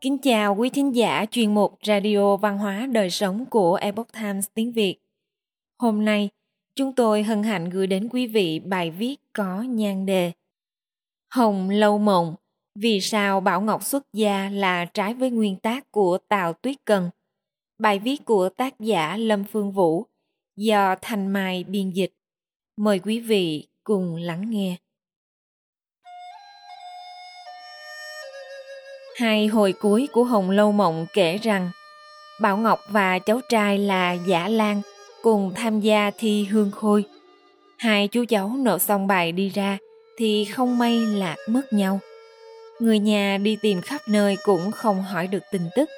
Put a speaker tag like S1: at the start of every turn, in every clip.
S1: Kính chào quý thính giả chuyên mục Radio Văn hóa Đời Sống của Epoch Times tiếng Việt. Hôm nay, chúng tôi hân hạnh gửi đến quý vị bài viết có nhan đề Hồng Lâu Mộng, vì sao Bảo Ngọc xuất gia là trái với nguyên tác của Tào Tuyết Cần. Bài viết của tác giả Lâm Phương Vũ do Thành Mai biên dịch. Mời quý vị cùng lắng nghe. Hai hồi cuối của Hồng Lâu Mộng kể rằng Bảo Ngọc và cháu trai là Giả Lan cùng tham gia thi hương khôi. Hai chú cháu nộp xong bài đi ra thì không may lạc mất nhau. Người nhà đi tìm khắp nơi cũng không hỏi được tin tức.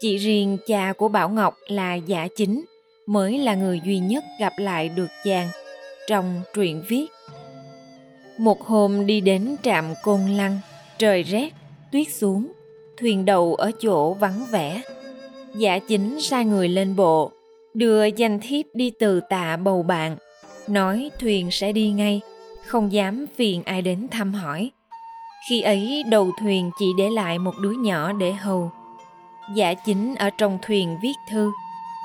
S1: Chỉ riêng cha của Bảo Ngọc là Giả Chính mới là người duy nhất gặp lại được chàng trong truyện viết. Một hôm đi đến trạm Côn Lăng, trời rét, tuyết xuống, thuyền đầu ở chỗ vắng vẻ. Giả chính sai người lên bộ, đưa danh thiếp đi từ tạ bầu bạn, nói thuyền sẽ đi ngay, không dám phiền ai đến thăm hỏi. Khi ấy đầu thuyền chỉ để lại một đứa nhỏ để hầu. Giả chính ở trong thuyền viết thư,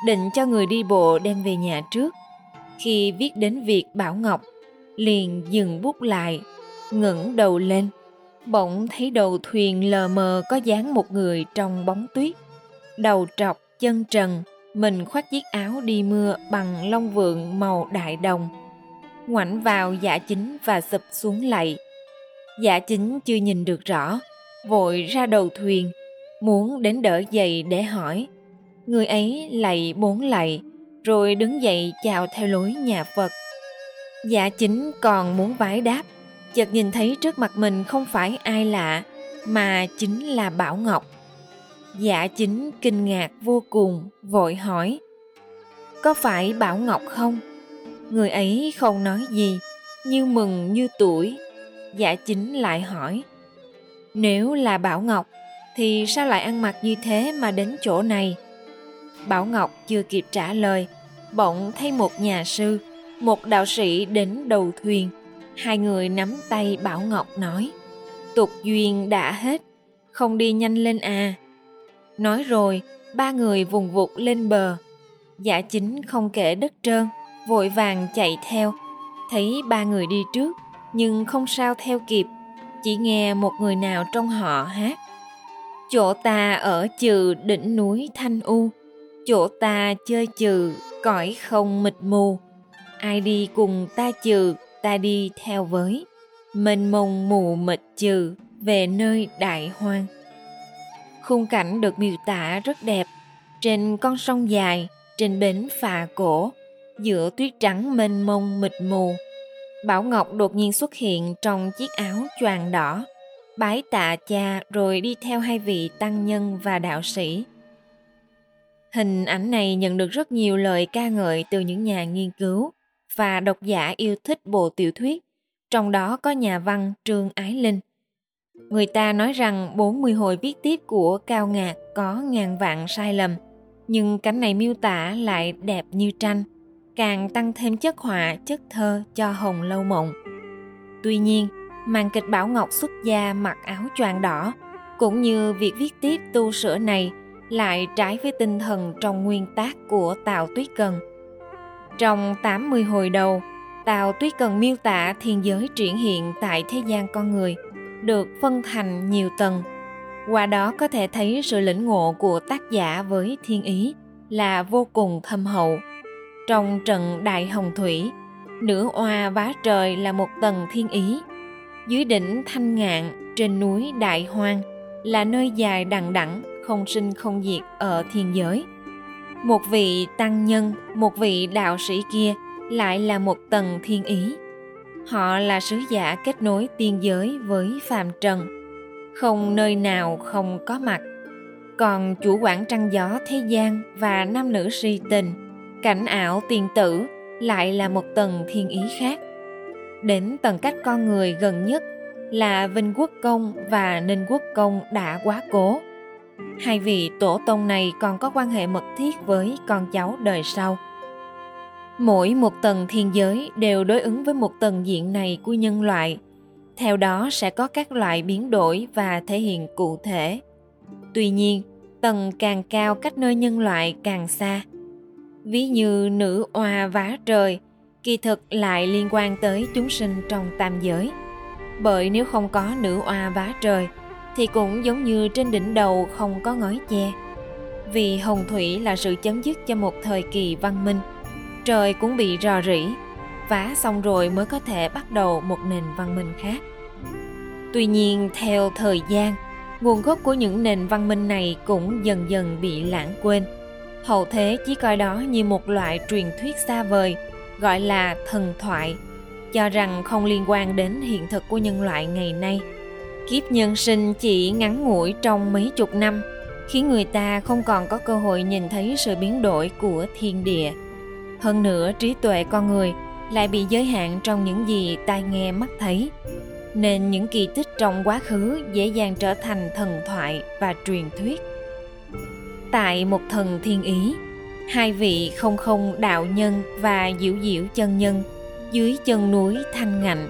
S1: định cho người đi bộ đem về nhà trước. Khi viết đến việc Bảo Ngọc, liền dừng bút lại, ngẩng đầu lên, bỗng thấy đầu thuyền lờ mờ có dáng một người trong bóng tuyết. Đầu trọc, chân trần, mình khoác chiếc áo đi mưa bằng lông vượng màu đại đồng. Ngoảnh vào dạ chính và sụp xuống lạy. Dạ chính chưa nhìn được rõ, vội ra đầu thuyền, muốn đến đỡ dậy để hỏi. Người ấy lạy bốn lạy, rồi đứng dậy chào theo lối nhà Phật. Dạ chính còn muốn vái đáp, chợt nhìn thấy trước mặt mình không phải ai lạ, mà chính là Bảo Ngọc. Dạ chính kinh ngạc vô cùng, vội hỏi. Có phải Bảo Ngọc không? Người ấy không nói gì, như mừng như tuổi. Dạ chính lại hỏi. Nếu là Bảo Ngọc, thì sao lại ăn mặc như thế mà đến chỗ này? Bảo Ngọc chưa kịp trả lời, bỗng thấy một nhà sư, một đạo sĩ đến đầu thuyền. Hai người nắm tay Bảo Ngọc nói, tục duyên đã hết, không đi nhanh lên à. Nói rồi, ba người vùng vụt lên bờ. Giả chính không kể đất trơn, vội vàng chạy theo. Thấy ba người đi trước, nhưng không sao theo kịp. Chỉ nghe một người nào trong họ hát. Chỗ ta ở trừ đỉnh núi Thanh U, chỗ ta chơi trừ cõi không mịt mù. Ai đi cùng ta trừ, ta đi theo với. Mênh mông mù mịt trừ về nơi đại hoang. Khung cảnh được miêu tả rất đẹp. Trên con sông dài, trên bến phà cổ, giữa tuyết trắng mênh mông mịt mù. Bảo Ngọc đột nhiên xuất hiện trong chiếc áo choàng đỏ, bái tạ cha rồi đi theo hai vị tăng nhân và đạo sĩ. Hình ảnh này nhận được rất nhiều lời ca ngợi từ những nhà nghiên cứu và độc giả yêu thích bộ tiểu thuyết, trong đó có nhà văn Trương Ái Linh. Người ta nói rằng 40 hồi viết tiếp của Cao Ngạc có ngàn vạn sai lầm, nhưng cảnh này miêu tả lại đẹp như tranh, càng tăng thêm chất họa, chất thơ cho Hồng Lâu Mộng. Tuy nhiên, màn kịch Bảo Ngọc xuất gia mặc áo choàng đỏ, cũng như việc viết tiếp tu sửa này lại trái với tinh thần trong nguyên tác của Tào Tuyết Cần. Trong 80 hồi đầu, Tào Tuyết Cần miêu tả thiên giới triển hiện tại thế gian con người – được phân thành nhiều tầng. Qua đó có thể thấy sự lĩnh ngộ của tác giả với thiên ý là vô cùng thâm hậu. Trong trận đại hồng thủy nửa oa vá trời là một tầng thiên ý. Dưới đỉnh thanh ngạn trên núi đại hoang là nơi dài đằng đẵng không sinh không diệt ở thiên giới một vị tăng nhân, một vị đạo sĩ kia lại là một tầng thiên ý. Họ là sứ giả kết nối tiên giới với phàm trần. Không nơi nào không có mặt. Còn chủ quản trăng gió thế gian và nam nữ si tình, cảnh ảo tiền tử lại là một tầng thiên ý khác. Đến tầng cách con người gần nhất là vinh quốc công và ninh quốc công đã quá cố hai vị tổ tông này còn có quan hệ mật thiết với con cháu đời sau mỗi một tầng thiên giới đều đối ứng với một tầng diện này của nhân loại theo đó sẽ có các loại biến đổi và thể hiện cụ thể Tuy nhiên, tầng càng cao cách nơi nhân loại càng xa. Ví như nữ oa vá trời, kỳ thực lại liên quan tới chúng sinh trong tam giới. Bởi nếu không có nữ oa vá trời, thì cũng giống như trên đỉnh đầu không có ngói che. Vì hồng thủy là sự chấm dứt cho một thời kỳ văn minh, trời cũng bị rò rỉ, vá xong rồi mới có thể bắt đầu một nền văn minh khác. Tuy nhiên, theo thời gian, nguồn gốc của những nền văn minh này cũng dần dần bị lãng quên. Hậu thế chỉ coi đó như một loại truyền thuyết xa vời, gọi là thần thoại, cho rằng không liên quan đến hiện thực của nhân loại ngày nay. Kiếp nhân sinh chỉ ngắn ngủi trong mấy chục năm, khiến người ta không còn có cơ hội nhìn thấy sự biến đổi của thiên địa. Hơn nữa, trí tuệ con người lại bị giới hạn trong những gì tai nghe mắt thấy, nên những kỳ tích trong quá khứ dễ dàng trở thành thần thoại và truyền thuyết. Tại một thần thiên ý, hai vị không không đạo nhân và diệu diệu chân nhân dưới chân núi Thanh Ngạnh.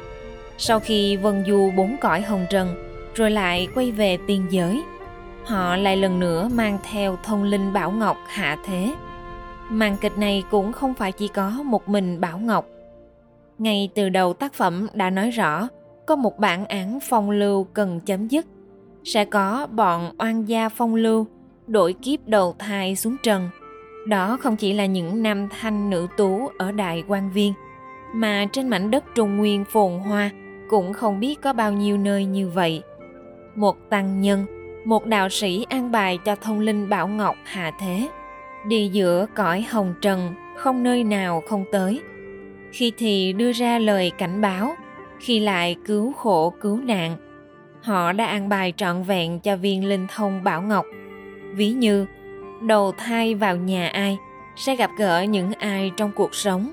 S1: Sau khi vân du bốn cõi hồng trần, rồi lại quay về tiên giới, họ lại lần nữa mang theo thông linh Bảo Ngọc hạ thế. Màn kịch này cũng không phải chỉ có một mình Bảo Ngọc. Ngay từ đầu tác phẩm đã nói rõ có một bản án phong lưu cần chấm dứt. Sẽ có bọn oan gia phong lưu đổi kiếp đầu thai xuống trần. Đó không chỉ là những nam thanh nữ tú ở Đại quan Viên, mà trên mảnh đất Trung Nguyên phồn hoa cũng không biết có bao nhiêu nơi như vậy. Một tăng nhân, một đạo sĩ an bài cho thông linh Bảo Ngọc hạ thế, đi giữa cõi hồng trần không nơi nào không tới. Khi thì đưa ra lời cảnh báo, khi lại cứu khổ cứu nạn. Họ đã an bài trọn vẹn cho viên linh thông bảo ngọc. Ví như đầu thai vào nhà ai sẽ gặp gỡ những ai trong cuộc sống.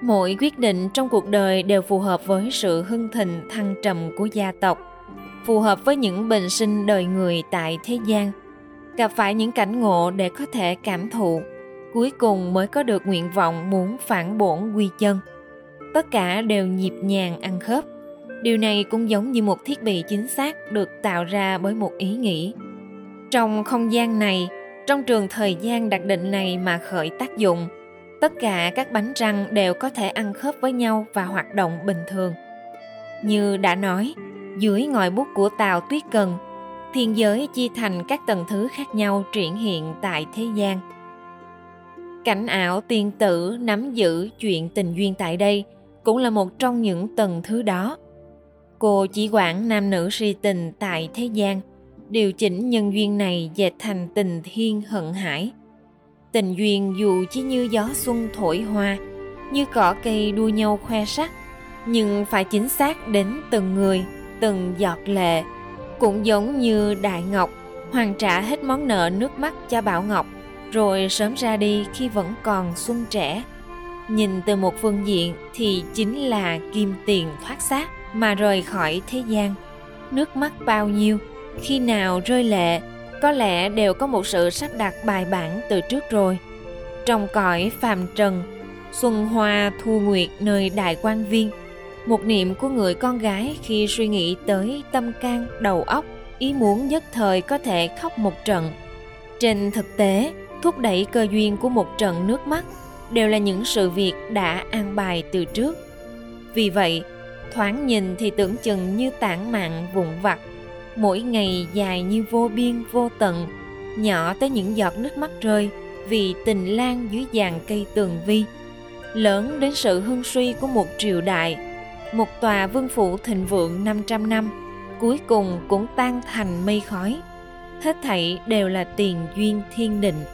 S1: Mỗi quyết định trong cuộc đời đều phù hợp với sự hưng thịnh thăng trầm của gia tộc phù hợp với những bình sinh đời người tại thế gian. Gặp phải những cảnh ngộ để có thể cảm thụ, cuối cùng mới có được nguyện vọng muốn phản bổn quy chân. Tất cả đều nhịp nhàng ăn khớp. Điều này cũng giống như một thiết bị chính xác được tạo ra bởi một ý nghĩ. Trong không gian này, trong trường thời gian đặc định này mà khởi tác dụng, tất cả các bánh răng đều có thể ăn khớp với nhau và hoạt động bình thường. Như đã nói dưới ngòi bút của tào tuyết cần thiên giới chia thành các tầng thứ khác nhau triển hiện tại thế gian cảnh ảo tiên tử nắm giữ chuyện tình duyên tại đây cũng là một trong những tầng thứ đó. Cô chỉ quản nam nữ si tình tại thế gian, điều chỉnh nhân duyên này dệt thành tình thiên hận hải. Tình duyên dù chỉ như gió xuân thổi hoa, như cỏ cây đua nhau khoe sắc, nhưng phải chính xác đến từng người, từng giọt lệ. Cũng giống như Đại Ngọc, hoàn trả hết món nợ nước mắt cho Bảo Ngọc, rồi sớm ra đi khi vẫn còn xuân trẻ nhìn từ một phương diện thì chính là kim tiền thoát xác mà rời khỏi thế gian nước mắt bao nhiêu khi nào rơi lệ có lẽ đều có một sự sắp đặt bài bản từ trước rồi trong cõi phàm trần xuân hoa thu nguyệt nơi đại quan viên một niệm của người con gái khi suy nghĩ tới tâm can, đầu óc, ý muốn nhất thời có thể khóc một trận. Trên thực tế, thúc đẩy cơ duyên của một trận nước mắt đều là những sự việc đã an bài từ trước. Vì vậy, thoáng nhìn thì tưởng chừng như tản mạn vụn vặt, mỗi ngày dài như vô biên, vô tận, nhỏ tới những giọt nước mắt rơi vì tình lan dưới dàn cây tường vi, lớn đến sự hưng suy của một triều đại một tòa vương phủ thịnh vượng 500 năm cuối cùng cũng tan thành mây khói hết thảy đều là tiền duyên thiên định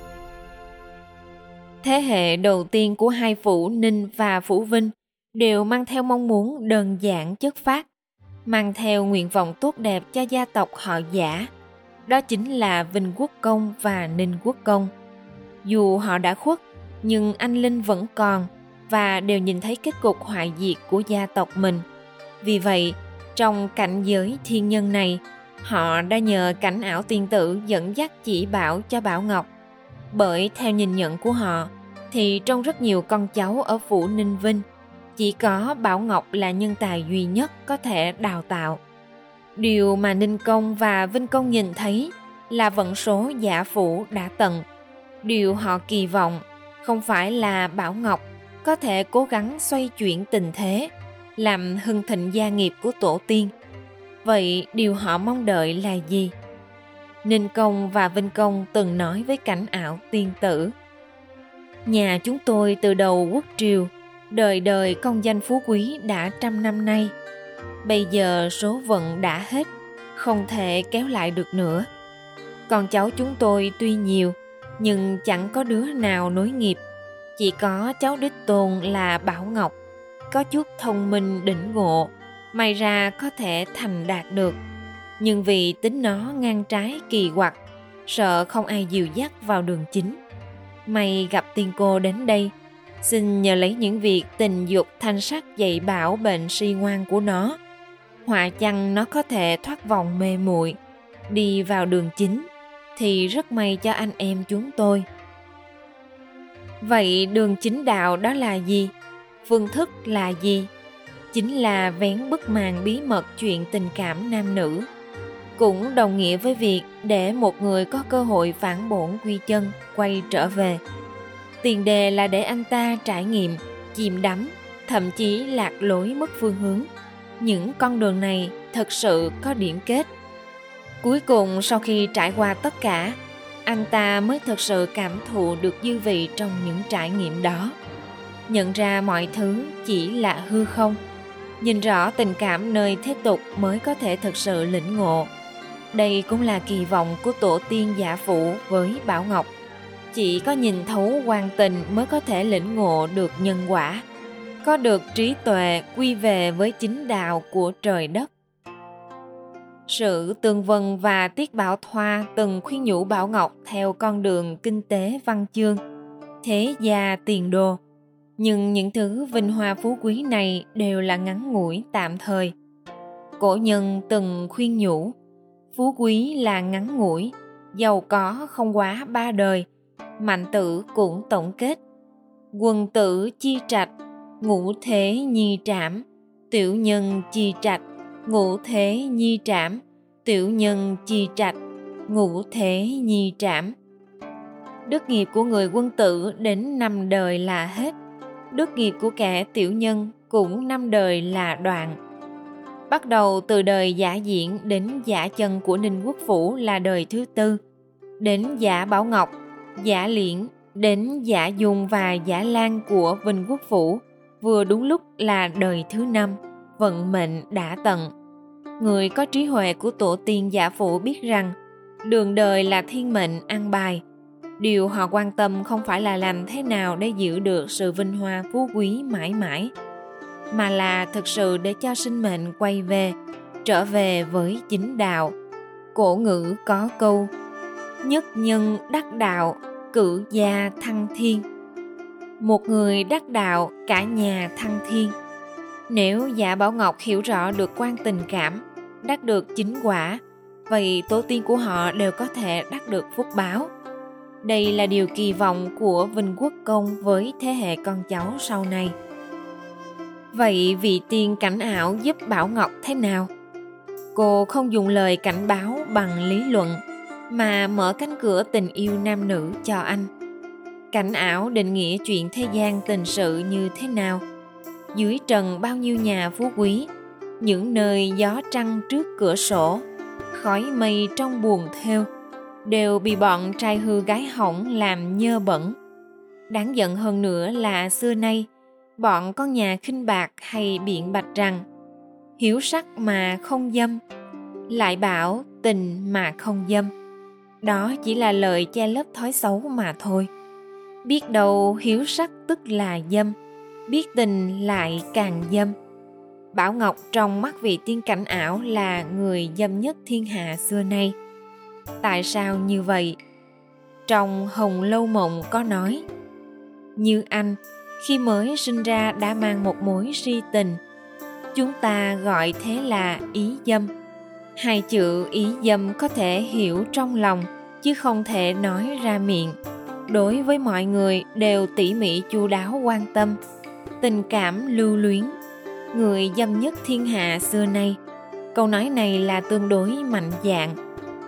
S1: Thế hệ đầu tiên của hai phủ Ninh và phủ Vinh đều mang theo mong muốn đơn giản chất phát, mang theo nguyện vọng tốt đẹp cho gia tộc họ giả. Đó chính là Vinh Quốc Công và Ninh Quốc Công. Dù họ đã khuất, nhưng anh Linh vẫn còn và đều nhìn thấy kết cục hoại diệt của gia tộc mình. Vì vậy, trong cảnh giới thiên nhân này, họ đã nhờ cảnh ảo tiên tử dẫn dắt chỉ bảo cho Bảo Ngọc bởi theo nhìn nhận của họ thì trong rất nhiều con cháu ở phủ Ninh Vinh chỉ có Bảo Ngọc là nhân tài duy nhất có thể đào tạo. Điều mà Ninh Công và Vinh Công nhìn thấy là vận số giả phủ đã tận. Điều họ kỳ vọng không phải là Bảo Ngọc có thể cố gắng xoay chuyển tình thế, làm hưng thịnh gia nghiệp của tổ tiên. Vậy điều họ mong đợi là gì? Ninh Công và Vinh Công từng nói với cảnh ảo tiên tử. Nhà chúng tôi từ đầu quốc triều, đời đời công danh phú quý đã trăm năm nay. Bây giờ số vận đã hết, không thể kéo lại được nữa. Con cháu chúng tôi tuy nhiều, nhưng chẳng có đứa nào nối nghiệp. Chỉ có cháu đích tôn là Bảo Ngọc, có chút thông minh đỉnh ngộ, may ra có thể thành đạt được. Nhưng vì tính nó ngang trái kỳ quặc sợ không ai dìu dắt vào đường chính. May gặp tiên cô đến đây xin nhờ lấy những việc tình dục thanh sắc dạy bảo bệnh si ngoan của nó. Họa chăng nó có thể thoát vòng mê muội đi vào đường chính thì rất may cho anh em chúng tôi vậy đường chính đạo đó là gì? Phương thức là gì? Chính là vén bức màn bí mật chuyện tình cảm nam nữ. Cũng đồng nghĩa với việc để một người có cơ hội phản bổn quy chân, quay trở về. Tiền đề là để anh ta trải nghiệm, chìm đắm, thậm chí lạc lối mất phương hướng. Những con đường này thật sự có điểm kết. Cuối cùng, sau khi trải qua tất cả anh ta mới thật sự cảm thụ được dư vị trong những trải nghiệm đó nhận ra mọi thứ chỉ là hư không nhìn rõ tình cảm nơi thế tục mới có thể thực sự lĩnh ngộ đây cũng là kỳ vọng của tổ tiên giả phụ với Bảo Ngọc. Chỉ có nhìn thấu quan tình mới có thể lĩnh ngộ được nhân quả, có được trí tuệ quy về với chính đạo của trời đất. Sự Tường Vân và Tiết Bảo Thoa từng khuyên nhủ Bảo Ngọc theo con đường kinh tế văn chương, thế gia tiền đồ. Nhưng những thứ vinh hoa phú quý này đều là ngắn ngủi tạm thời. Cổ nhân từng khuyên nhủ, phú quý là ngắn ngủi giàu có không quá ba đời mạnh tử cũng tổng kết quần tử chi trạch ngũ thế nhi trảm tiểu nhân chi trạch ngũ thế nhi trảm. Tiểu nhân chi trạch. Ngũ thế nhi trảm. Đức nghiệp của người quân tử đến năm đời là hết. Đức nghiệp của kẻ tiểu nhân cũng năm đời là đoạn. Bắt đầu từ đời giả diễn đến giả chân của Ninh Quốc Phủ là đời thứ tư, đến giả Bảo Ngọc, giả Liễn, đến giả Dung và giả Lan của Vinh Quốc Phủ, vừa đúng lúc là đời thứ năm, vận mệnh đã tận. Người có trí huệ của tổ tiên giả phụ biết rằng đường đời là thiên mệnh ăn bài. Điều họ quan tâm không phải là làm thế nào để giữ được sự vinh hoa phú quý mãi mãi, mà là thực sự để cho sinh mệnh quay về trở về với chính đạo cổ ngữ có câu nhất nhân đắc đạo cử gia thăng thiên một người đắc đạo cả nhà thăng thiên nếu giả bảo ngọc hiểu rõ được quan tình cảm đắc được chính quả vậy tổ tiên của họ đều có thể đắc được phúc báo đây là điều kỳ vọng của vinh quốc công với thế hệ con cháu sau này Vậy vị tiên cảnh ảo giúp Bảo Ngọc thế nào? Cô không dùng lời cảnh báo bằng lý luận, mà mở cánh cửa tình yêu nam nữ cho anh. Cảnh ảo định nghĩa chuyện thế gian tình sự như thế nào? Dưới trần bao nhiêu nhà phú quý, những nơi gió trăng trước cửa sổ, khói mây trong buồn theo, đều bị bọn trai hư gái hỏng làm nhơ bẩn. Đáng giận hơn nữa là xưa nay, bọn con nhà khinh bạc hay biện bạch rằng hiếu sắc mà không dâm lại bảo tình mà không dâm. Đó chỉ là lời che lấp thói xấu mà thôi. Biết đâu hiếu sắc tức là dâm biết tình lại càng dâm. Bảo ngọc trong mắt vị tiên cảnh ảo là người dâm nhất thiên hạ xưa nay. Tại sao như vậy? Trong hồng lâu mộng có nói, như anh, khi mới sinh ra đã mang một mối si tình. Chúng ta gọi thế là ý dâm. Hai chữ ý dâm có thể hiểu trong lòng, chứ không thể nói ra miệng. Đối với mọi người đều tỉ mỉ chu đáo quan tâm tình cảm lưu luyến. Người dâm nhất thiên hạ xưa nay, câu nói này là tương đối mạnh dạng.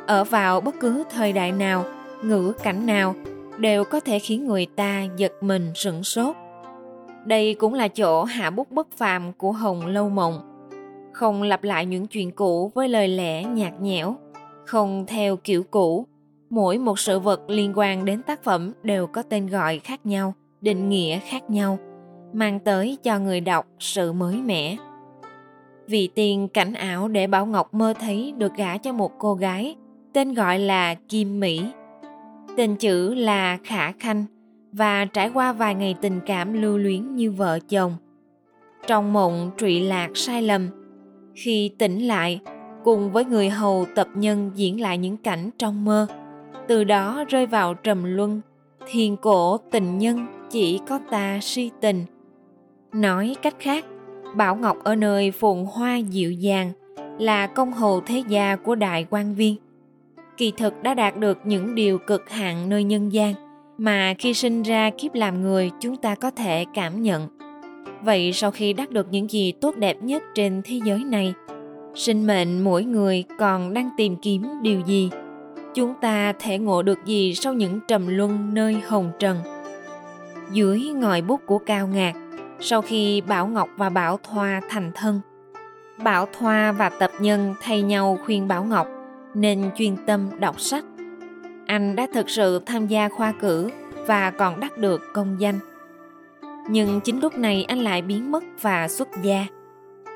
S1: Ở vào bất cứ thời đại nào, ngữ cảnh nào, đều có thể khiến người ta giật mình sửng sốt. Đây cũng là chỗ hạ bút bất phàm của hồng lâu mộng. Không lặp lại những chuyện cũ với lời lẽ nhạt nhẽo, không theo kiểu cũ, mỗi một sự vật liên quan đến tác phẩm đều có tên gọi khác nhau, định nghĩa khác nhau mang tới cho người đọc sự mới mẻ. Vì tiền cảnh ảo để bảo ngọc mơ thấy được gả cho một cô gái tên gọi là kim mỹ. Tên chữ là khả khanh và trải qua vài ngày tình cảm lưu luyến như vợ chồng. Trong mộng trụy lạc sai lầm, khi tỉnh lại, cùng với người hầu tập nhân diễn lại những cảnh trong mơ, từ đó rơi vào trầm luân. Thiền cổ tình nhân chỉ có ta si tình nói cách khác, bảo ngọc ở nơi phồn hoa dịu dàng là công hầu thế gia của đại quan viên. Kỳ thực đã đạt được những điều cực hạn nơi nhân gian mà khi sinh ra kiếp làm người chúng ta có thể cảm nhận. Vậy sau khi đắc được những gì tốt đẹp nhất trên thế giới này, sinh mệnh mỗi người còn đang tìm kiếm điều gì? Chúng ta thể ngộ được gì sau những trầm luân nơi hồng trần? Dưới ngòi bút của cao ngạc sau khi bảo ngọc và bảo thoa thành thân. Bảo thoa và tập nhân thay nhau khuyên bảo ngọc nên chuyên tâm đọc sách. Anh đã thực sự tham gia khoa cử và còn đắc được công danh. Nhưng chính lúc này anh lại biến mất và xuất gia.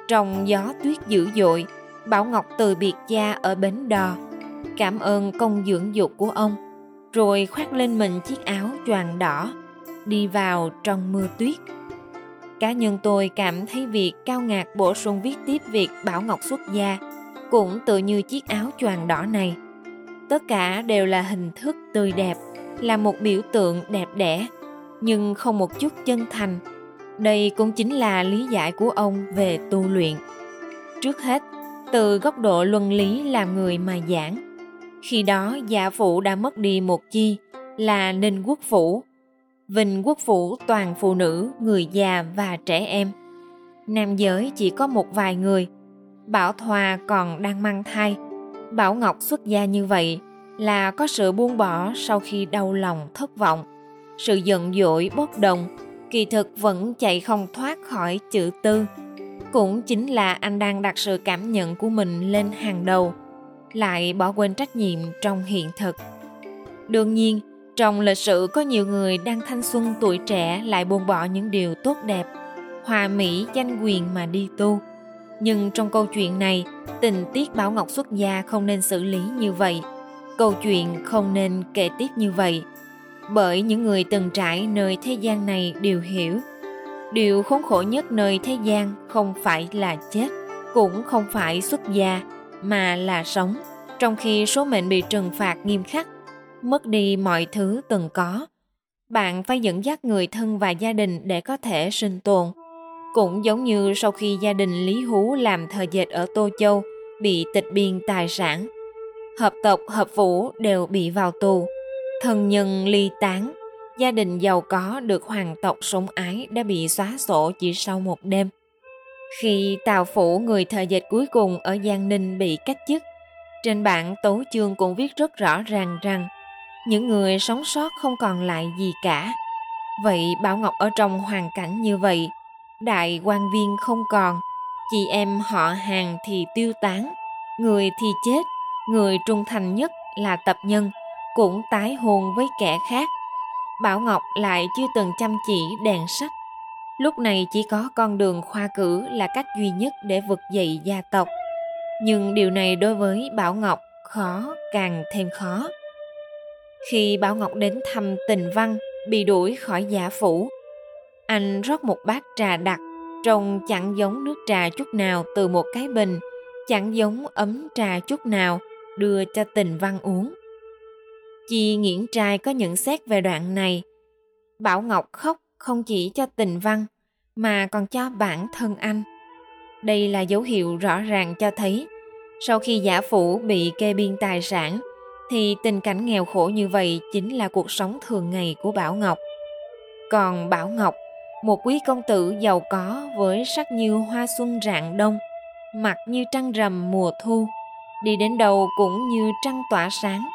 S1: Trong gió tuyết dữ dội, bảo ngọc từ biệt gia ở bến đò, cảm ơn công dưỡng dục của ông, rồi khoác lên mình chiếc áo choàng đỏ, đi vào trong mưa tuyết cá nhân tôi cảm thấy việc cao ngạc bổ sung viết tiếp việc bảo ngọc xuất gia cũng tự như chiếc áo choàng đỏ này. Tất cả đều là hình thức tươi đẹp, là một biểu tượng đẹp đẽ, nhưng không một chút chân thành. Đây cũng chính là lý giải của ông về tu luyện. Trước hết, từ góc độ luân lý làm người mà giảng, khi đó giả phụ đã mất đi một chi là ninh quốc phủ vinh quốc phủ toàn phụ nữ, người già và trẻ em. Nam giới chỉ có một vài người. Bảo thoa còn đang mang thai. Bảo ngọc xuất gia như vậy là có sự buông bỏ sau khi đau lòng, thất vọng. Sự giận dỗi, bốc đồng, kỳ thực vẫn chạy không thoát khỏi chữ tư. Cũng chính là anh đang đặt sự cảm nhận của mình lên hàng đầu, lại bỏ quên trách nhiệm trong hiện thực. Đương nhiên trong lịch sử, có nhiều người đang thanh xuân tuổi trẻ lại buông bỏ những điều tốt đẹp, hòa mỹ danh quyền mà đi tu. Nhưng trong câu chuyện này, tình tiết bảo ngọc xuất gia không nên xử lý như vậy. Câu chuyện không nên kể tiếp như vậy. Bởi những người từng trải nơi thế gian này đều hiểu. Điều khốn khổ nhất nơi thế gian không phải là chết, cũng không phải xuất gia, mà là sống. Trong khi số mệnh bị trừng phạt nghiêm khắc mất đi mọi thứ từng có. Bạn phải dẫn dắt người thân và gia đình để có thể sinh tồn. Cũng giống như sau khi gia đình lý hú làm thờ dệt ở tô châu, bị tịch biên tài sản. Hợp tộc, hợp vũ đều bị vào tù. Thân nhân ly tán, gia đình giàu có được hoàng tộc sủng ái đã bị xóa sổ chỉ sau một đêm. Khi tào phủ, người thợ dệt cuối cùng ở giang ninh bị cách chức, trên bản tấu chương cũng viết rất rõ ràng rằng những người sống sót không còn lại gì cả. Vậy bảo ngọc ở trong hoàn cảnh như vậy, đại quan viên không còn, chị em họ hàng thì tiêu tán, người thì chết, người trung thành nhất là tập nhân, cũng tái hôn với kẻ khác. Bảo ngọc lại chưa từng chăm chỉ đèn sách lúc này chỉ có con đường khoa cử là cách duy nhất để vực dậy gia tộc. Nhưng điều này đối với bảo ngọc khó, càng thêm khó khi bảo ngọc đến thăm tình văn, bị đuổi khỏi giả phủ. Anh rót một bát trà đặc, trông chẳng giống nước trà chút nào từ một cái bình, chẳng giống ấm trà chút nào đưa cho tình văn uống. Chi nghiễn trai có nhận xét về đoạn này. Bảo ngọc khóc không chỉ cho tình văn, mà còn cho bản thân anh. Đây là dấu hiệu rõ ràng cho thấy, sau khi giả phủ bị kê biên tài sản thì tình cảnh nghèo khổ như vậy chính là cuộc sống thường ngày của bảo ngọc còn bảo ngọc một quý công tử giàu có với sắc như hoa xuân rạng đông mặt như trăng rằm mùa thu đi đến đâu cũng như trăng tỏa sáng.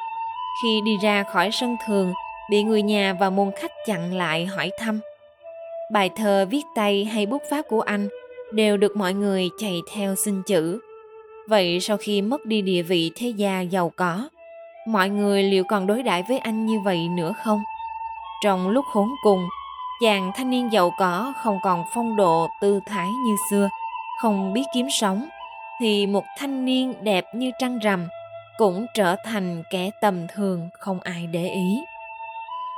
S1: Khi đi ra khỏi sân thường, bị người nhà và môn khách chặn lại hỏi thăm. Bài thơ viết tay hay bút pháp của anh đều được mọi người chạy theo xin chữ. Vậy sau khi mất đi địa vị thế gia giàu có, mọi người liệu còn đối đãi với anh như vậy nữa không? Trong lúc khốn cùng, chàng thanh niên giàu có không còn phong độ tư thái như xưa, không biết kiếm sống, thì một thanh niên đẹp như trăng rằm cũng trở thành kẻ tầm thường không ai để ý.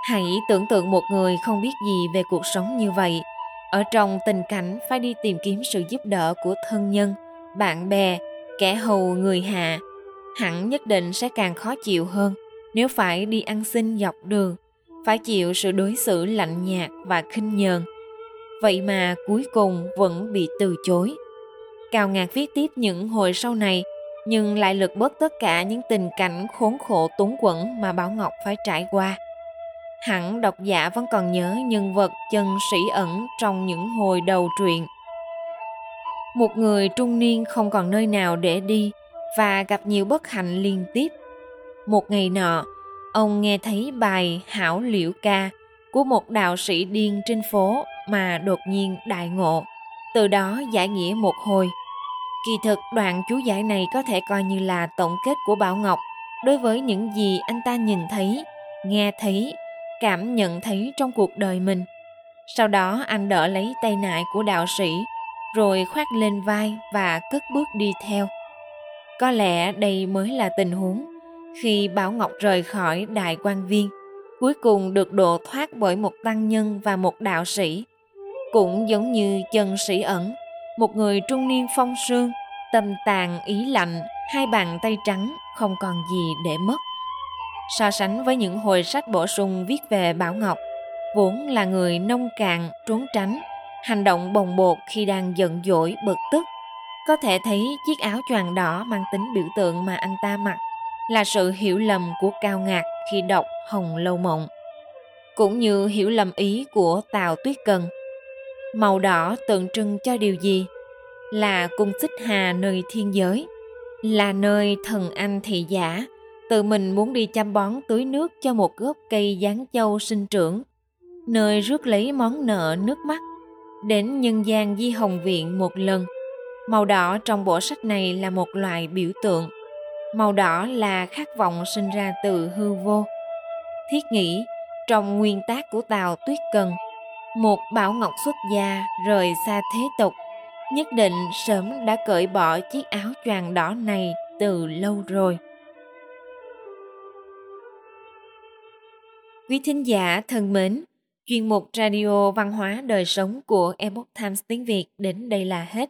S1: Hãy tưởng tượng một người không biết gì về cuộc sống như vậy, ở trong tình cảnh phải đi tìm kiếm sự giúp đỡ của thân nhân, bạn bè, kẻ hầu người hạ, hẳn nhất định sẽ càng khó chịu hơn nếu phải đi ăn xin dọc đường, phải chịu sự đối xử lạnh nhạt và khinh nhờn. Vậy mà cuối cùng vẫn bị từ chối. Cao Ngạc viết tiếp những hồi sau này, nhưng lại lược bớt tất cả những tình cảnh khốn khổ túng quẫn mà Bảo Ngọc phải trải qua. Hẳn độc giả vẫn còn nhớ nhân vật chân sĩ ẩn trong những hồi đầu truyện. Một người trung niên không còn nơi nào để đi và gặp nhiều bất hạnh liên tiếp. Một ngày nọ, ông nghe thấy bài Hảo Liễu Ca của một đạo sĩ điên trên phố mà đột nhiên đại ngộ, từ đó giải nghĩa một hồi. Kỳ thực đoạn chú giải này có thể coi như là tổng kết của Bảo Ngọc đối với những gì anh ta nhìn thấy, nghe thấy cảm nhận thấy trong cuộc đời mình. Sau đó anh đỡ lấy tay nại của đạo sĩ, rồi khoác lên vai và cất bước đi theo. Có lẽ đây mới là tình huống khi Bảo Ngọc rời khỏi đại quan viên, cuối cùng được độ thoát bởi một tăng nhân và một đạo sĩ. Cũng giống như chân sĩ ẩn, một người trung niên phong sương, tâm tàn ý lạnh, hai bàn tay trắng, không còn gì để mất so sánh với những hồi sách bổ sung viết về Bảo Ngọc, vốn là người nông cạn, trốn tránh, hành động bồng bột khi đang giận dỗi, bực tức. Có thể thấy chiếc áo choàng đỏ mang tính biểu tượng mà anh ta mặc là sự hiểu lầm của Cao Ngạc khi đọc Hồng Lâu Mộng. Cũng như hiểu lầm ý của Tào Tuyết Cần. Màu đỏ tượng trưng cho điều gì? Là cung xích hà nơi thiên giới, là nơi thần anh thị giả tự mình muốn đi chăm bón tưới nước cho một gốc cây giáng châu sinh trưởng, nơi rước lấy món nợ nước mắt, đến nhân gian di hồng viện một lần. Màu đỏ trong bộ sách này là một loại biểu tượng. Màu đỏ là khát vọng sinh ra từ hư vô. Thiết nghĩ, trong nguyên tác của Tào Tuyết Cần, một bảo ngọc xuất gia rời xa thế tục, nhất định sớm đã cởi bỏ chiếc áo choàng đỏ này từ lâu rồi. Quý thính giả thân mến, chuyên mục Radio Văn hóa Đời Sống của Epoch Times tiếng Việt đến đây là hết.